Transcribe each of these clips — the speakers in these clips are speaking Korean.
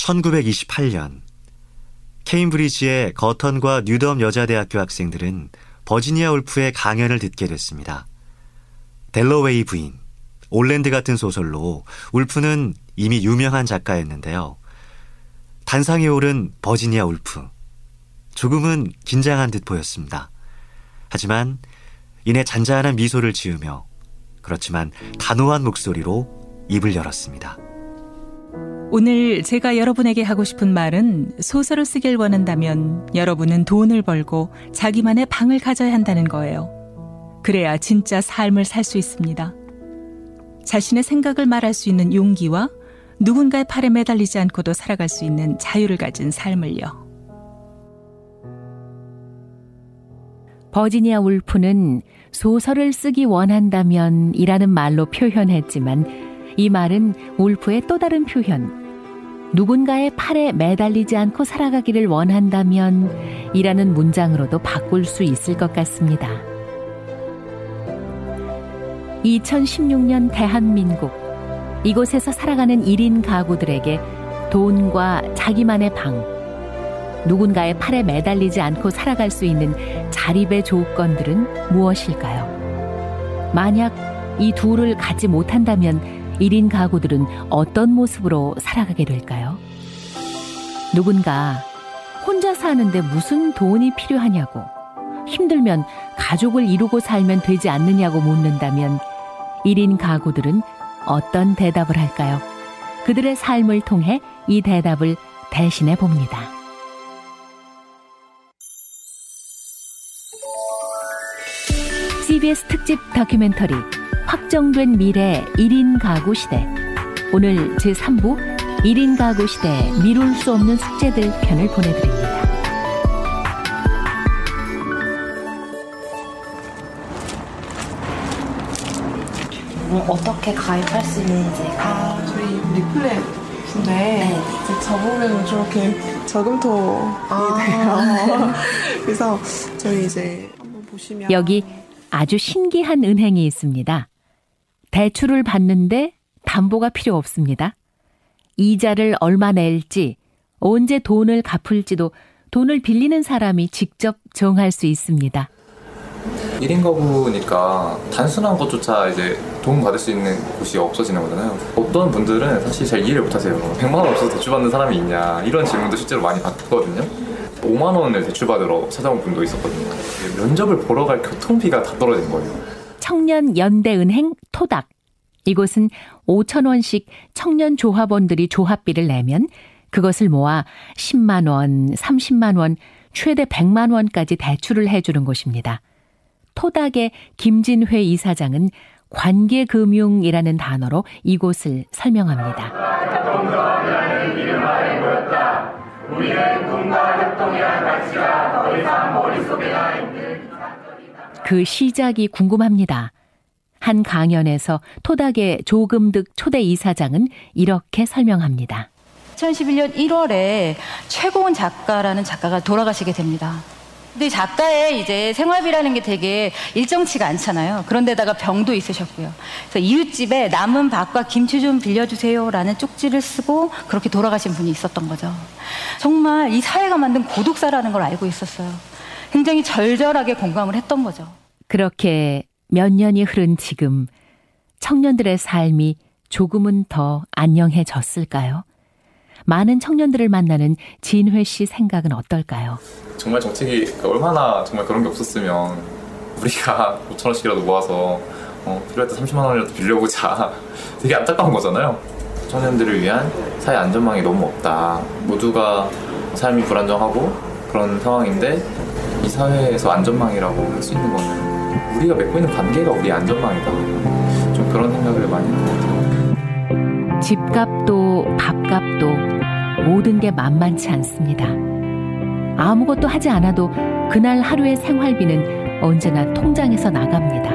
1928년 케임브리지의 거턴과 뉴덤 여자대학교 학생들은 버지니아 울프의 강연을 듣게 됐습니다. 델러웨이 부인, 올랜드 같은 소설로 울프는 이미 유명한 작가였는데요. 단상에 오른 버지니아 울프. 조금은 긴장한 듯 보였습니다. 하지만 이내 잔잔한 미소를 지으며 그렇지만 단호한 목소리로 입을 열었습니다. 오늘 제가 여러분에게 하고 싶은 말은 소설을 쓰길 원한다면 여러분은 돈을 벌고 자기만의 방을 가져야 한다는 거예요. 그래야 진짜 삶을 살 수 있습니다. 자신의 생각을 말할 수 있는 용기와 누군가의 팔에 매달리지 않고도 살아갈 수 있는 자유를 가진 삶을요. 버지니아 울프는 소설을 쓰기 원한다면 이라는 말로 표현했지만 이 말은 울프의 또 다른 표현, 누군가의 팔에 매달리지 않고 살아가기를 원한다면 이라는 문장으로도 바꿀 수 있을 것 같습니다. 2016년 대한민국 이곳에서 살아가는 1인 가구들에게 돈과 자기만의 방, 누군가의 팔에 매달리지 않고 살아갈 수 있는 자립의 조건들은 무엇일까요? 만약 이 둘을 갖지 못한다면 1인 가구들은 어떤 모습으로 살아가게 될까요? 누군가 혼자 사는데 무슨 돈이 필요하냐고, 힘들면 가족을 이루고 살면 되지 않느냐고 묻는다면 1인 가구들은 어떤 대답을 할까요? 그들의 삶을 통해 이 대답을 대신해 봅니다. CBS 특집 다큐멘터리 확정된 미래 1인 가구 시대. 오늘 제3부 1인 가구 시대 미룰 수 없는 숙제들 편을 보내드립니다. 어떻게 가입할 수 있는지가 아, 저희 리플렛인데 네. 이제 접으면 저렇게 저금통이 아. 돼요. 그래서 저희 이제 한번 보시면 여기 아주 신기한 은행이 있습니다. 대출을 받는데 담보가 필요 없습니다. 이자를 얼마 낼지, 언제 돈을 갚을지도 돈을 빌리는 사람이 직접 정할 수 있습니다. 1인 가구니까 단순한 것조차 이제 도움 받을 수 있는 곳이 없어지는 거잖아요. 어떤 분들은 사실 잘 이해를 못 하세요. 100만 원 없어서 대출받는 사람이 있냐 이런 질문도 실제로 많이 받거든요. 5만 원을 대출받으러 찾아온 분도 있었거든요. 면접을 보러 갈 교통비가 다 떨어진 거예요. 청년 연대은행 토닥. 이곳은 5천 원씩 청년 조합원들이 조합비를 내면 그것을 모아 10만 원, 30만 원, 최대 100만 원까지 대출을 해주는 곳입니다. 토닥의 김진회 이사장은 관계금융이라는 단어로 이곳을 설명합니다. 그 시작이 궁금합니다. 한 강연에서 토닥의 조금득 초대 이사장은 이렇게 설명합니다. 2011년 1월에 최고원 작가라는 작가가 돌아가시게 됩니다. 근데 작가의 이제 생활비라는 게 되게 일정치가 않잖아요. 그런데다가 병도 있으셨고요. 그래서 이웃집에 남은 밥과 김치 좀 빌려주세요라는 쪽지를 쓰고 그렇게 돌아가신 분이 있었던 거죠. 정말 이 사회가 만든 고독사라는 걸 알고 있었어요. 굉장히 절절하게 공감을 했던 거죠. 그렇게 몇 년이 흐른 지금 청년들의 삶이 조금은 더 안녕해졌을까요? 많은 청년들을 만나는 진회 씨 생각은 어떨까요? 정말 정책이 얼마나 정말 그런 게 없었으면 우리가 5천 원씩이라도 모아서 어, 필요할 때 30만 원이라도 빌려보자 되게 안타까운 거잖아요. 청년들을 위한 사회 안전망이 너무 없다. 모두가 삶이 불안정하고 그런 상황인데 이 사회에서 안전망이라고 할 수 있는 거는 우리가 맺고 있는 관계가 우리 안전망이다. 좀 그런 생각을 많이 했던 것 같아요. 집값도 밥값도 모든 게 만만치 않습니다. 아무것도 하지 않아도 그날 하루의 생활비는 언제나 통장에서 나갑니다.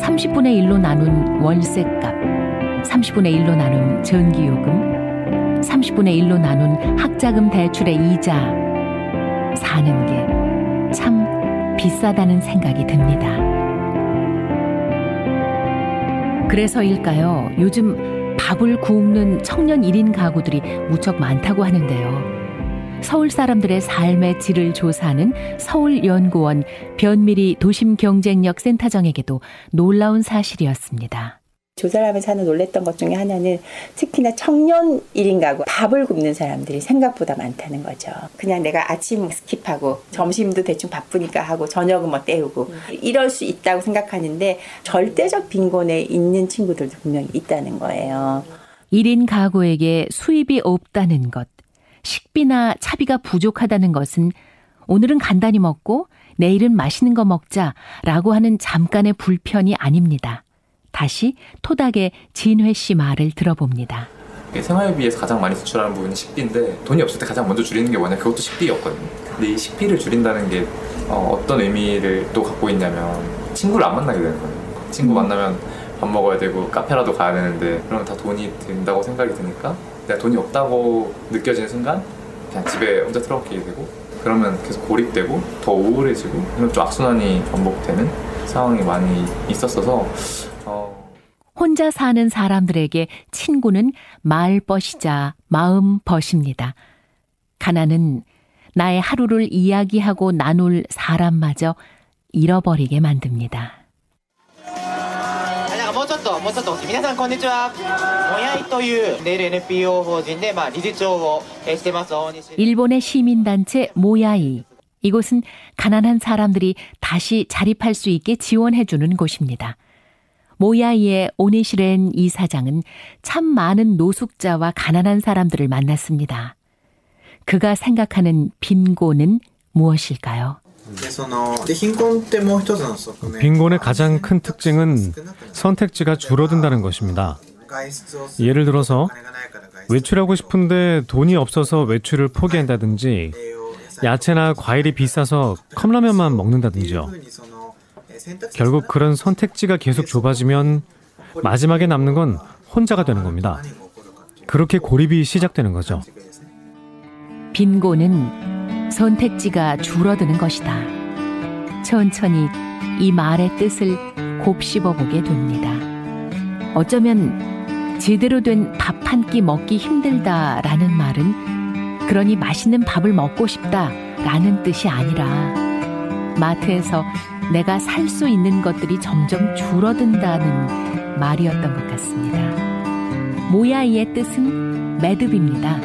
30분의 1로 나눈 월세값, 30분의 1로 나눈 전기요금, 30분의 1로 나눈 학자금 대출의 이자, 사는 게 참 비싸다는 생각이 듭니다. 그래서일까요? 요즘 밥을 굶는 청년 1인 가구들이 무척 많다고 하는데요. 서울 사람들의 삶의 질을 조사하는 서울연구원 변미리 도심경쟁력 센터장에게도 놀라운 사실이었습니다. 조사를 하면서 하나 놀랬던 것 중에 하나는 특히나 청년 1인 가구 밥을 굶는 사람들이 생각보다 많다는 거죠. 그냥 내가 아침 skip하고 점심도 대충 바쁘니까 하고 저녁은 뭐 때우고 이럴 수 있다고 생각하는데 절대적 빈곤에 있는 친구들도 분명히 있다는 거예요. 1인 가구에게 수입이 없다는 것, 식비나 차비가 부족하다는 것은 오늘은 간단히 먹고 내일은 맛있는 거 먹자라고 하는 잠깐의 불편이 아닙니다. 다시 토닥의 진회 씨 말을 들어봅니다. 생활비에서 가장 많이 지출하는 부분이 식비인데 돈이 없을 때 가장 먼저 줄이는 게 뭐냐 그것도 식비였거든요. 근데 이 식비를 줄인다는 게 어, 떤 의미를 또 갖고 있냐면 친구를 안 만나게 되는 거예요. 친구 만나면 밥 먹어야 되고 카페라도 가야 되는데 그러면 다 돈이 든다고 생각이 드니까 내가 돈이 없다고 느껴지는 순간 그냥 집에 혼자 틀어박히게 되고 그러면 계속 고립되고 더 우울해지고 이런 좀 악순환이 반복되는 상황이 많이 있었어서 어... 혼자 사는 사람들에게 친구는 말벗이자 마음벗입니다. 가난은 나의 하루를 이야기하고 나눌 사람마저 잃어버리게 만듭니다. 일본의 시민단체 모야이 이곳은 가난한 사람들이 다시 자립할 수 있게 지원해주는 곳입니다. 모야이의 오니시렌 이사장은 참 많은 노숙자와 가난한 사람들을 만났습니다. 그가 생각하는 빈곤은 무엇일까요? 빈곤의 가장 큰 특징은 선택지가 줄어든다는 것입니다. 예를 들어서 외출하고 싶은데 돈이 없어서 외출을 포기한다든지 야채나 과일이 비싸서 컵라면만 먹는다든지요. 결국 그런 선택지가 계속 좁아지면 마지막에 남는 건 혼자가 되는 겁니다. 그렇게 고립이 시작되는 거죠. 빈곤은 선택지가 줄어드는 것이다. 천천히 이 말의 뜻을 곱씹어 보게 됩니다. 어쩌면 제대로 된 밥 한 끼 먹기 힘들다라는 말은 그러니 맛있는 밥을 먹고 싶다라는 뜻이 아니라 마트에서 내가 살 수 있는 것들이 점점 줄어든다는 말이었던 것 같습니다. 모야이의 뜻은 매듭입니다.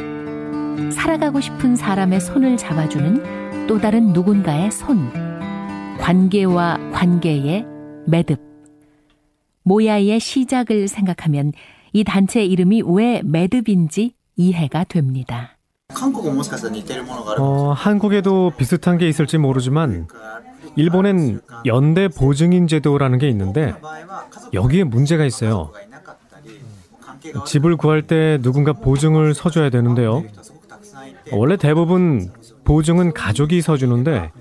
살아가고 싶은 사람의 손을 잡아주는 또 다른 누군가의 손. 관계와 관계의 매듭. 모야이의 시작을 생각하면 이 단체 이름이 왜 매듭인지 이해가 됩니다. 어, 한국에도 비슷한 게 있을지 모르지만 일본엔 연대 보증인 제도라는 게 있는데 여기에 문제가 있어요. 집을 구할 때 누군가 보증을 서줘야 되는데요. 원래 대부분 보증은 가족이 서주는데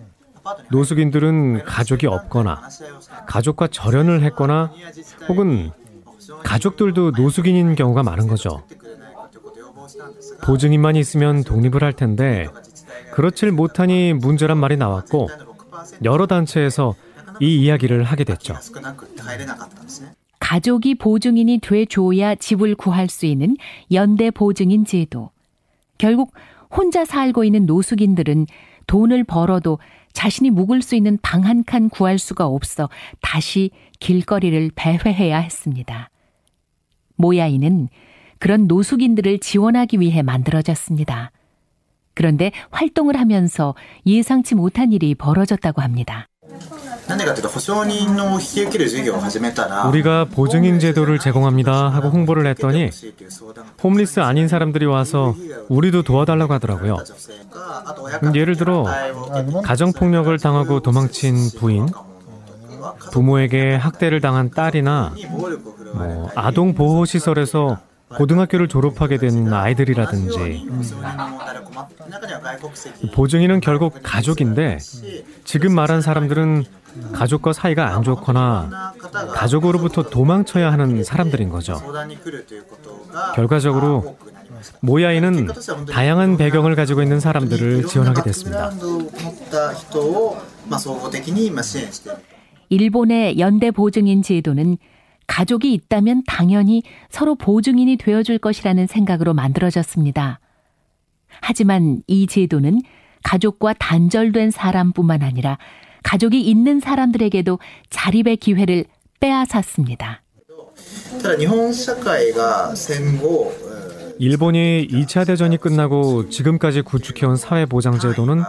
노숙인들은 가족이 없거나 가족과 절연을 했거나 혹은 가족들도 노숙인인 경우가 많은 거죠. 보증인만 있으면 독립을 할 텐데 그렇질 못하니 문제란 말이 나왔고 여러 단체에서 이 이야기를 하게 됐죠. 가족이 보증인이 돼줘야 집을 구할 수 있는 연대 보증인 제도. 결국 혼자 살고 있는 노숙인들은 돈을 벌어도 자신이 묵을 수 있는 방 한 칸 구할 수가 없어 다시 길거리를 배회해야 했습니다. 모야이는 그런 노숙인들을 지원하기 위해 만들어졌습니다. 그런데 활동을 하면서 예상치 못한 일이 벌어졌다고 합니다. 우리가 보증인 제도를 제공합니다 하고 홍보를 했더니 홈리스 아닌 사람들이 와서 우리도 도와달라고 하더라고요. 음, 예를 들어 가정폭력을 당하고 도망친 부인, 부모에게 학대를 당한 딸이나 뭐 아동 보호 시설에서 고등학교를 졸업하게 된 아이들이라든지 보증인은 결국 가족인데 지금 말한 사람들은 가족과 사이가 안 좋거나 가족으로부터 도망쳐야 하는 사람들인 거죠. 결과적으로 모야이는 다양한 배경을 가지고 있는 사람들을 지원하게 됐습니다. 일본의 연대 보증인 제도는 가족이 있다면 당연히 서로 보증인이 되어줄 것이라는 생각으로 만들어졌습니다. 하지만 이 제도는 가족과 단절된 사람뿐만 아니라 가족이 있는 사람들에게도 자립의 기회를 빼앗았습니다. 일본이 2차 대전이 끝나고 지금까지 구축해온 사회보장제도는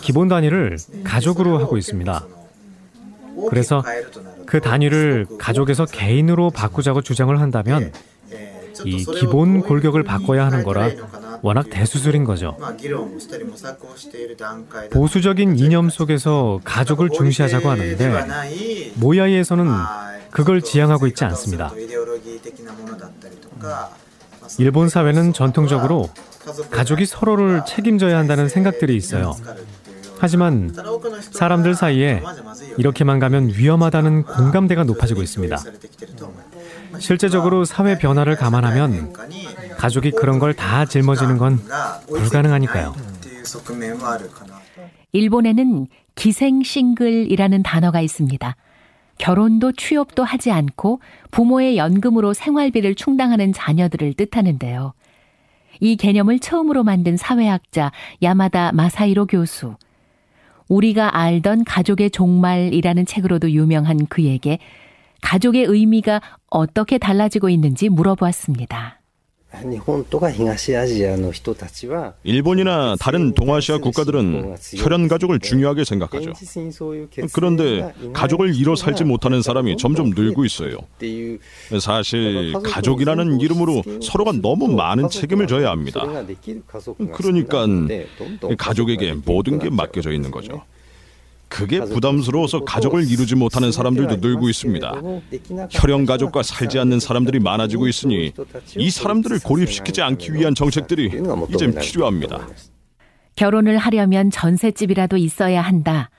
기본 단위를 가족으로 하고 있습니다. 그래서 그 단위를 가족에서 개인으로 바꾸자고 주장을 한다면 이 기본 골격을 바꿔야 하는 거라 워낙 대수술인 거죠. 보수적인 이념 속에서 가족을 중시하자고 하는데 모야이에서는 그걸 지향하고 있지 않습니다. 일본 사회는 전통적으로 가족이 서로를 책임져야 한다는 생각들이 있어요. 하지만 사람들 사이에 이렇게만 가면 위험하다는 공감대가 높아지고 있습니다. 실제적으로 사회 변화를 감안하면 가족이 그런 걸 다 짊어지는 건 불가능하니까요. 일본에는 기생 싱글이라는 단어가 있습니다. 결혼도 취업도 하지 않고 부모의 연금으로 생활비를 충당하는 자녀들을 뜻하는데요. 이 개념을 처음으로 만든 사회학자 야마다 마사이로 교수. 우리가 알던 가족의 종말이라는 책으로도 유명한 그에게 가족의 의미가 어떻게 달라지고 있는지 물어보았습니다. 일본이나 다른 동아시아 국가들은 혈연 가족을 중요하게 생각하죠. 그런데 가족을 이뤄 살지 못하는 사람이 점점 늘고 있어요. 사실 가족이라는 이름으로 서로가 너무 많은 책임을 져야 합니다. 그러니까 가족에게 모든 게 맡겨져 있는 거죠. 그게 부담스러워서 가족을 이루지 못하는 사람들도 늘고 있습니다. 혈연 가족과 살지 않는 사람들이 많아지고 있으니 이 사람들을 고립시키지 않기 위한 정책들이 이젠 필요합니다. 결혼을 하려면 전셋집이라도 있어야 한다.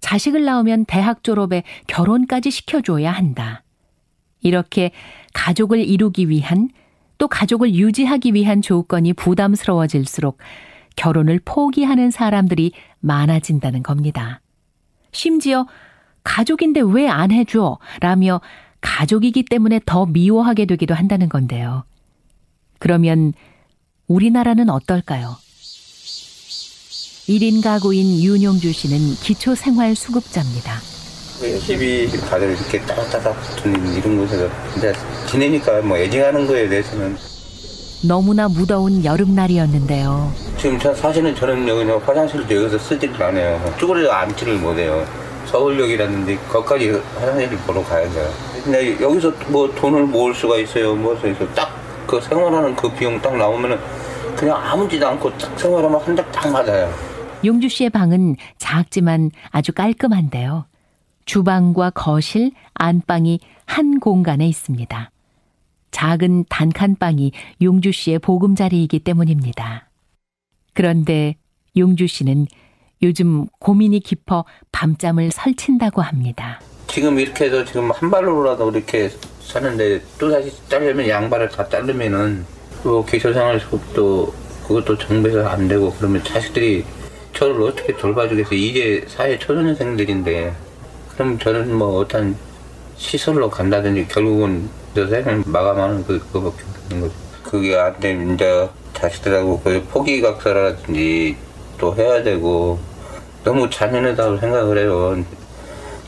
자식을 낳으면 대학 졸업에 결혼까지 시켜줘야 한다. 이렇게 가족을 이루기 위한 또 가족을 유지하기 위한 조건이 부담스러워질수록 결혼을 포기하는 사람들이 많아진다는 겁니다. 심지어 가족인데 왜 안 해줘? 라며 가족이기 때문에 더 미워하게 되기도 한다는 건데요. 그러면 우리나라는 어떨까요? 1인 가구인 윤용주 씨는 기초생활수급자입니다. 집이 다들 이렇게 따닥따닥 붙은 이런 곳에서 진짜 지내니까 뭐 애증하는 거에 대해서는 너무나 무더운 여름날이었는데요. 지금 저 사실은 저는 여기 화장실도 여기서 쓰지를 않아요. 쭈그려 앉지를 못해요. 서울역이라든지 거기까지 화장실을 보러 가야 돼요. 근데 여기서 뭐 돈을 모을 수가 있어요. 모아서 딱 그 생활하는 그 비용 딱 나오면은 그냥 아무지도 않고 딱 생활하면 한 달 딱 맞아요. 용주 씨의 방은 작지만 아주 깔끔한데요. 주방과 거실, 안방이 한 공간에 있습니다. 작은 단칸방이 용주 씨의 보금자리이기 때문입니다. 그런데 용주 씨는 요즘 고민이 깊어 밤잠을 설친다고 합니다. 지금 이렇게 해서 지금 한 발로라도 이렇게 사는데 또 다시 자르면 양발을 다 자르면은 또 기초생활 수급도 그것도 정부에서 안 되고 그러면 자식들이 저를 어떻게 돌봐주겠어요? 이제 사회 초년생들인데 그럼 저는 뭐 어떤 시설로 간다든지 결국은 저 생을 마감하는 그, 그거밖에 없는 거죠. 그게 안 되면 이제 자식들하고 그 포기각서라든지 또 해야 되고 너무 잔인하다고 생각을 해요.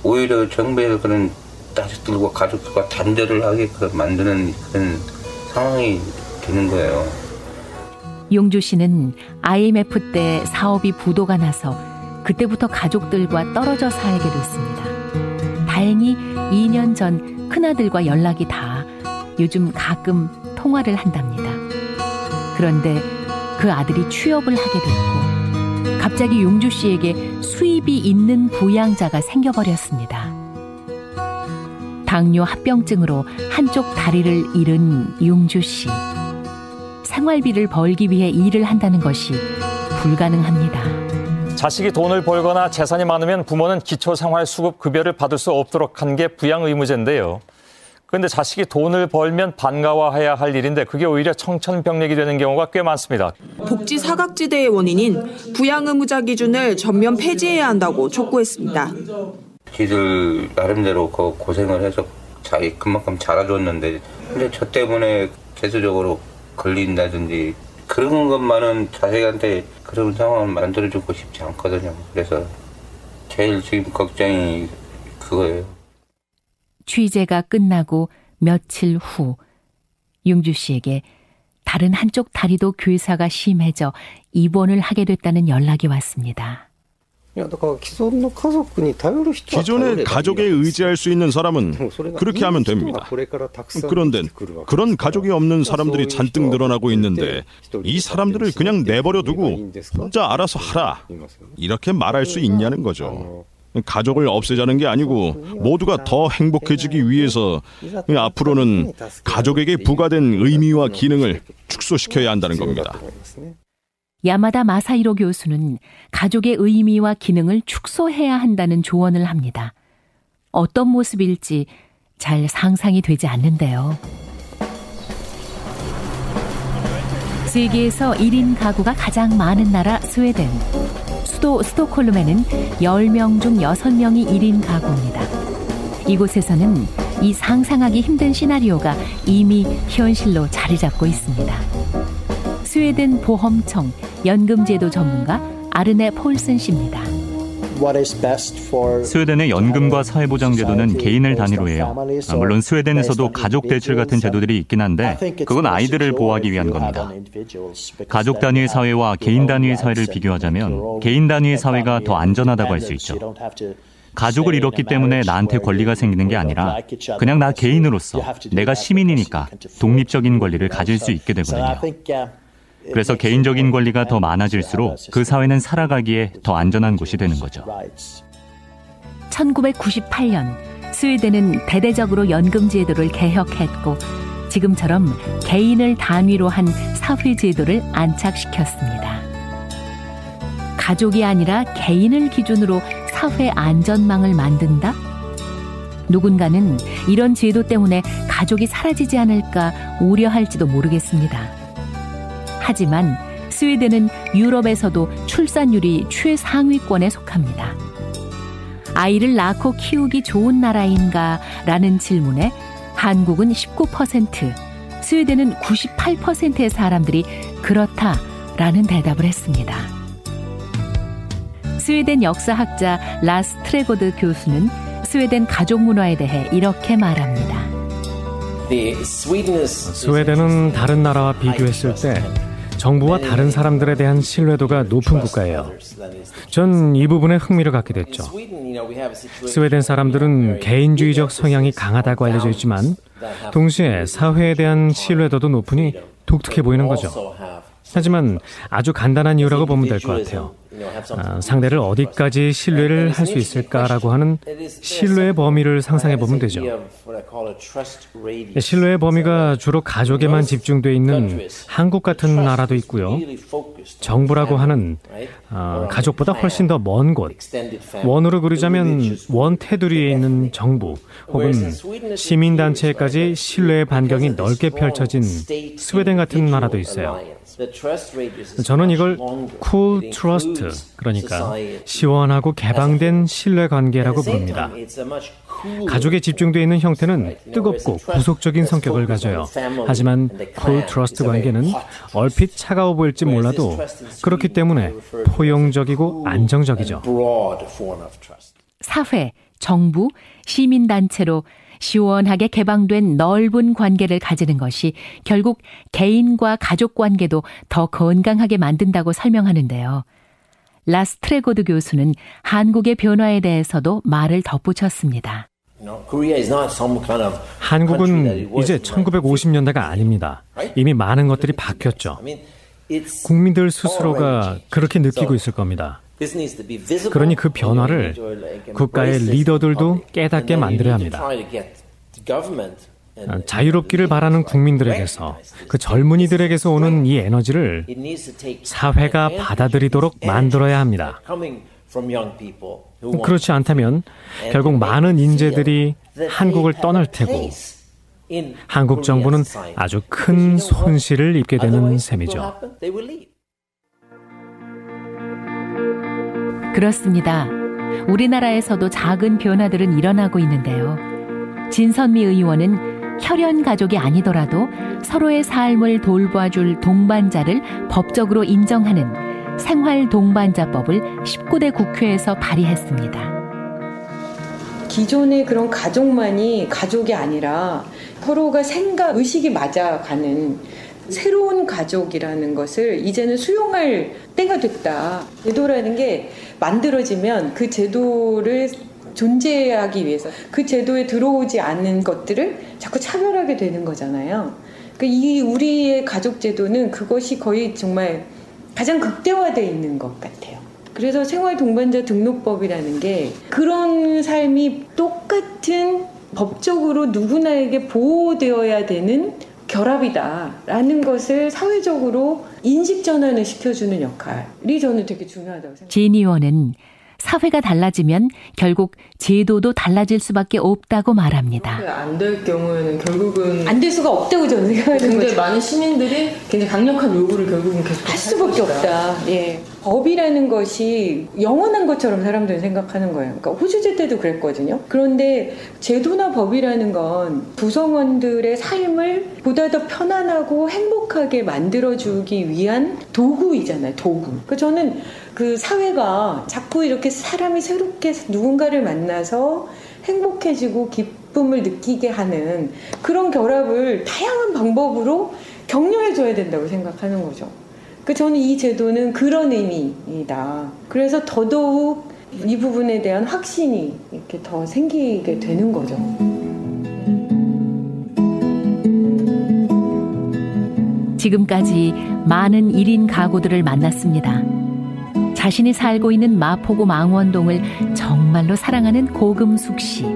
오히려 정부에서 그런 자식들과 가족들과 단절을 하게끔 만드는 그런 상황이 되는 거예요. 용주 씨는 IMF 때 사업이 부도가 나서 그때부터 가족들과 떨어져 살게 됐습니다. 다행히 2년 전 큰아들과 연락이 다 요즘 가끔 통화를 한답니다. 그런데 그 아들이 취업을 하게 됐고 갑자기 용주 씨에게 수입이 있는 부양자가 생겨버렸습니다. 당뇨 합병증으로 한쪽 다리를 잃은 용주 씨. 생활비를 벌기 위해 일을 한다는 것이 불가능합니다. 자식이 돈을 벌거나 재산이 많으면 부모는 기초생활수급 급여를 받을 수 없도록 한 게 부양 의무제인데요. 그런데 자식이 돈을 벌면 반가워해야 할 일인데 그게 오히려 청천벽력이 되는 경우가 꽤 많습니다. 복지 사각지대의 원인인 부양 의무자 기준을 전면 폐지해야 한다고 촉구했습니다. 지들 나름대로 그 고생을 해서 자기 그만큼 잘해줬는데 근데 저 때문에 계속적으로 걸린다든지 그런 것만은 자식한테 그런 상황을 만들어주고 싶지 않거든요. 그래서 제일 지금 걱정이 그거예요. 취재가 끝나고 며칠 후 용주 씨에게 다른 한쪽 다리도 괴사가 심해져 입원을 하게 됐다는 연락이 왔습니다. 기존의 가족에 의지할 수 있는 사람은 그렇게 하면 됩니다. 그런데 그런 가족이 없는 사람들이 잔뜩 늘어나고 있는데 이 사람들을 그냥 내버려 두고 혼자 알아서 하라 이렇게 말할 수 있냐는 거죠. 가족을 없애자는 게 아니고 모두가 더 행복해지기 위해서 앞으로는 가족에게 부과된 의미와 기능을 축소시켜야 한다는 겁니다. 야마다 마사이로 교수는 가족의 의미와 기능을 축소해야 한다는 조언을 합니다. 어떤 모습일지 잘 상상이 되지 않는데요. 세계에서 1인 가구가 가장 많은 나라 스웨덴. 수도 스톡홀름에는 10명 중 6명이 1인 가구입니다. 이곳에서는 이 상상하기 힘든 시나리오가 이미 현실로 자리 잡고 있습니다. 스웨덴 보험청 연금제도 전문가 아르네 폴슨 씨입니다. 스웨덴의 연금과 사회보장제도는 개인을 단위로 해요. 물론 스웨덴에서도 가족 대출 같은 제도들이 있긴 한데 그건 아이들을 보호하기 위한 겁니다. 가족 단위의 사회와 개인 단위의 사회를 비교하자면 개인 단위의 사회가 더 안전하다고 할 수 있죠. 가족을 잃었기 때문에 나한테 권리가 생기는 게 아니라 그냥 나 개인으로서 내가 시민이니까 독립적인 권리를 가질 수 있게 되거든요. 그래서 개인적인 권리가 더 많아질수록 그 사회는 살아가기에 더 안전한 곳이 되는 거죠. 1998년 스웨덴은 대대적으로 연금 제도를 개혁했고 지금처럼 개인을 단위로 한 사회 제도를 안착시켰습니다. 가족이 아니라 개인을 기준으로 사회 안전망을 만든다? 누군가는 이런 제도 때문에 가족이 사라지지 않을까 우려할지도 모르겠습니다. 하지만 스웨덴은 유럽에서도 출산율이 최상위권에 속합니다. 아이를 낳고 키우기 좋은 나라인가? 라는 질문에 한국은 19%, 스웨덴은 98%의 사람들이 그렇다 라는 대답을 했습니다. 스웨덴 역사학자 라스 트레고드 교수는 스웨덴 가족 문화에 대해 이렇게 말합니다. 스웨덴은 다른 나라와 비교했을 때 정부와 다른 사람들에 대한 신뢰도가 높은 국가예요. 전 이 부분에 흥미를 갖게 됐죠. 스웨덴 사람들은 개인주의적 성향이 강하다고 알려져 있지만 동시에 사회에 대한 신뢰도도 높으니 독특해 보이는 거죠. 하지만 아주 간단한 이유라고 보면 될 것 같아요. 아, 상대를 어디까지 신뢰를 할 수 있을까라고 하는 신뢰의 범위를 상상해 보면 되죠. 신뢰의 범위가 주로 가족에만 집중돼 있는 한국 같은 나라도 있고요. 정부라고 하는 아, 가족보다 훨씬 더 먼 곳, 원으로 그리자면 원 테두리에 있는 정부 혹은 시민단체까지 신뢰의 반경이 넓게 펼쳐진 스웨덴 같은 나라도 있어요. 저는 이걸 cool trust, 그러니까 시원하고 개방된 신뢰 관계라고 부릅니다. 가족에 집중되어 있는 형태는 뜨겁고 구속적인 성격을 가져요. 하지만 cool trust 관계는 얼핏 차가워 보일지 몰라도 그렇기 때문에 포용적이고 안정적이죠. 사회, 정부, 시민단체로 시원하게 개방된 넓은 관계를 가지는 것이 결국 개인과 가족 관계도 더 건강하게 만든다고 설명하는데요. 라스트레고드 교수는 한국의 변화에 대해서도 말을 덧붙였습니다. 한국은 이제 1950년대가 아닙니다. 이미 많은 것들이 바뀌었죠. 국민들 스스로가 그렇게 느끼고 있을 겁니다. 그러니 그 변화를 국가의 리더들도 깨닫게 만들어야 합니다. 자유롭기를 바라는 국민들에게서 그 젊은이들에게서 오는 이 에너지를 사회가 받아들이도록 만들어야 합니다. 그렇지 않다면 결국 많은 인재들이 한국을 떠날 테고 한국 정부는 아주 큰 손실을 입게 되는 셈이죠. 그렇습니다. 우리나라에서도 작은 변화들은 일어나고 있는데요. 진선미 의원은 혈연 가족이 아니더라도 서로의 삶을 돌봐줄 동반자를 법적으로 인정하는 생활 동반자법을 19대 국회에서 발의했습니다. 기존의 그런 가족만이 가족이 아니라 서로가 생각, 의식이 맞아가는 새로운 가족이라는 것을 이제는 수용할 때가 됐다. 제도라는 게 만들어지면 그 제도를 존재하기 위해서 그 제도에 들어오지 않는 것들을 자꾸 차별하게 되는 거잖아요. 그러니까 이 우리의 가족 제도는 그것이 거의 정말 가장 극대화되어 있는 것 같아요. 그래서 생활 동반자 등록법이라는 게 그런 삶이 똑같은 법적으로 누구나에게 보호되어야 되는 결합이다라는 것을 사회적으로 인식 전환을 시켜주는 역할이 저는 되게 중요하다고 생각합니다. 제니원은 사회가 달라지면 결국 제도도 달라질 수밖에 없다고 말합니다. 안 될 경우에는 결국은 안 될 수가 없다고 저는 생각하는 굉장히 거죠. 많은 시민들이 굉장히 강력한 요구를 결국은 계속 할 수밖에 없다. 예. 법이라는 것이 영원한 것처럼 사람들은 생각하는 거예요. 그러니까 호주제 때도 그랬거든요. 그런데 제도나 법이라는 건 구성원들의 삶을 보다 더 편안하고 행복하게 만들어주기 위한 도구이잖아요. 도구. 그러니까 저는 그 사회가 자꾸 이렇게 사람이 새롭게 누군가를 만나서 행복해지고 기쁨을 느끼게 하는 그런 결합을 다양한 방법으로 격려해줘야 된다고 생각하는 거죠. 그 저는 이 제도는 그런 의미이다. 그래서 더더욱 이 부분에 대한 확신이 이렇게 더 생기게 되는 거죠. 지금까지 많은 1인 가구들을 만났습니다. 자신이 살고 있는 마포구 망원동을 정말로 사랑하는 고금숙 씨.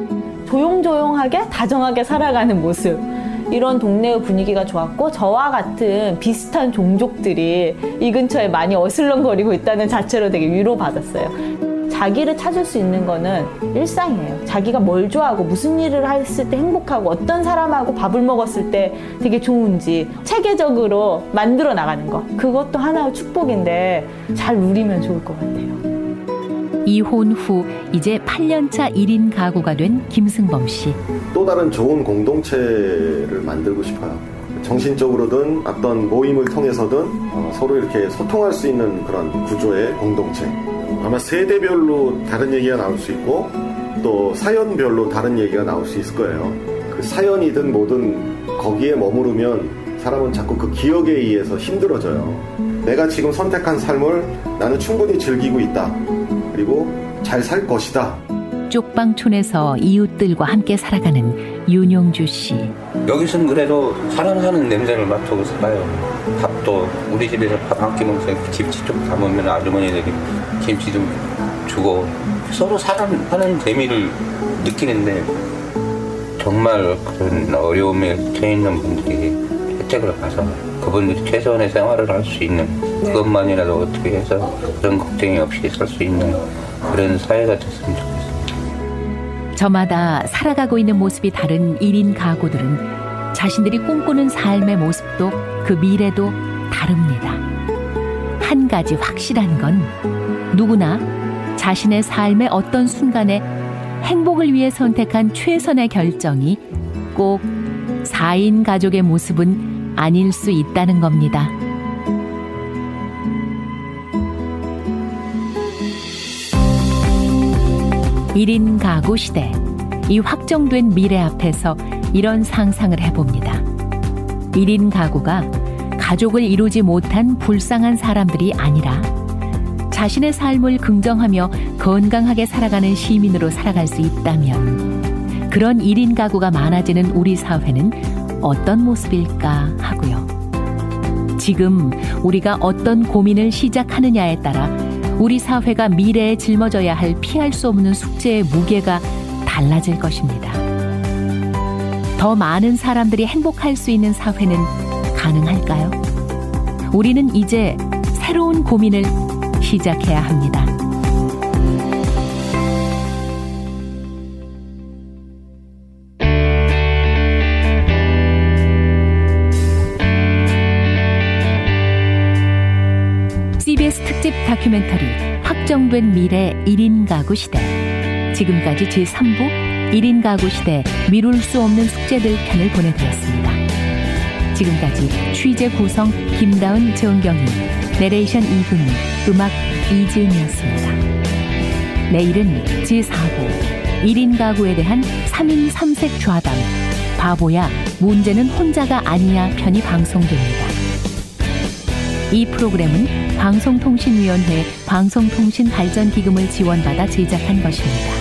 조용조용하게 다정하게 살아가는 모습. 이런 동네의 분위기가 좋았고 저와 같은 비슷한 종족들이 이 근처에 많이 어슬렁거리고 있다는 자체로 되게 위로받았어요. 자기를 찾을 수 있는 거는 일상이에요. 자기가 뭘 좋아하고 무슨 일을 했을 때 행복하고 어떤 사람하고 밥을 먹었을 때 되게 좋은지 체계적으로 만들어 나가는 거. 그것도 하나의 축복인데 잘 누리면 좋을 것 같아요. 이혼 후 이제 8년차 1인 가구가 된 김승범 씨. 또 다른 좋은 공동체를 만들고 싶어요. 정신적으로든 어떤 모임을 통해서든 어, 서로 이렇게 소통할 수 있는 그런 구조의 공동체. 아마 세대별로 다른 얘기가 나올 수 있고 또 사연별로 다른 얘기가 나올 수 있을 거예요. 그 사연이든 뭐든 거기에 머무르면 사람은 자꾸 그 기억에 의해서 힘들어져요. 내가 지금 선택한 삶을 나는 충분히 즐기고 있다. 그리고 잘 살 것이다. 쪽방촌에서 이웃들과 함께 살아가는 윤용주 씨. 여기서는 그래도 사람 사는 냄새를 맡고 살아요. 밥도 우리 집에서 밥 한 끼 먹으면 김치 좀 담으면 아주머니들이 김치 좀 주고 서로 사람 하는 재미를 느끼는데 정말 그런 어려움에 처해 있는 분들이 혜택을 봐서 그분들이 최소한의 생활을 할 수 있는 그것만이라도 어떻게 해서 그런 걱정이 없이 살 수 있는 그런 사회가 됐으면 좋겠어요. 저마다 살아가고 있는 모습이 다른 1인 가구들은 자신들이 꿈꾸는 삶의 모습도 그 미래도 다릅니다. 한 가지 확실한 건 누구나 자신의 삶의 어떤 순간에 행복을 위해 선택한 최선의 결정이 꼭 4인 가족의 모습은 아닐 수 있다는 겁니다. 일인 가구 시대. 이 확정된 미래 앞에서 이런 상상을 해봅니다. 1인 가구가 가족을 이루지 못한 불쌍한 사람들이 아니라 자신의 삶을 긍정하며 건강하게 살아가는 시민으로 살아갈 수 있다면 그런 1인 가구가 많아지는 우리 사회는 어떤 모습일까 하고요. 지금 우리가 어떤 고민을 시작하느냐에 따라 우리 사회가 미래에 짊어져야 할 피할 수 없는 숙제의 무게가 달라질 것입니다. 더 많은 사람들이 행복할 수 있는 사회는 가능할까요? 우리는 이제 새로운 고민을 시작해야 합니다. 다큐멘터리 확정된 미래 1인 가구 시대. 지금까지 제3부 1인 가구 시대 미룰 수 없는 숙제들 편을 보내드렸습니다. 지금까지 취재 구성 김다은 정경희, 내레이션 이금희, 음악 이지은이었습니다. 내일은 제4부 1인 가구에 대한 3인 3색 좌담 바보야 문제는 혼자가 아니야 편이 방송됩니다. 이 프로그램은 방송통신위원회 방송통신발전기금을 지원받아 제작한 것입니다.